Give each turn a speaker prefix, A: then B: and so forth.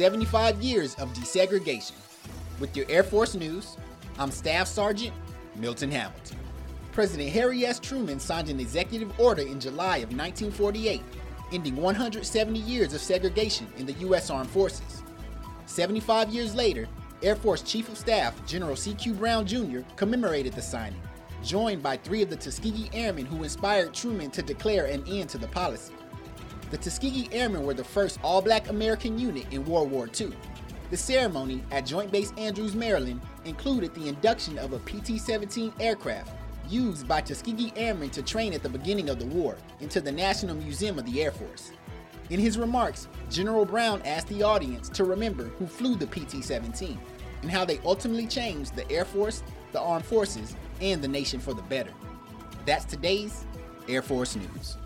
A: 75 years of desegregation. With your Air Force News, I'm Staff Sergeant Milton Hamilton. President Harry S. Truman signed an executive order in July of 1948, ending 170 years of segregation in the U.S. Armed Forces. 75 years later, Air Force Chief of Staff General C.Q. Brown Jr. commemorated the signing, joined by three of the Tuskegee Airmen who inspired Truman to declare an end to the policy. The Tuskegee Airmen were the first all black American unit in World War II. The ceremony at Joint Base Andrews, Maryland, included the induction of a PT 17 aircraft used by Tuskegee Airmen to train at the beginning of the war into the National Museum of the Air Force. In his remarks, General Brown asked the audience to remember who flew the PT 17 and how they ultimately changed the Air Force, the Armed Forces, and the nation for the better. That's today's Air Force News.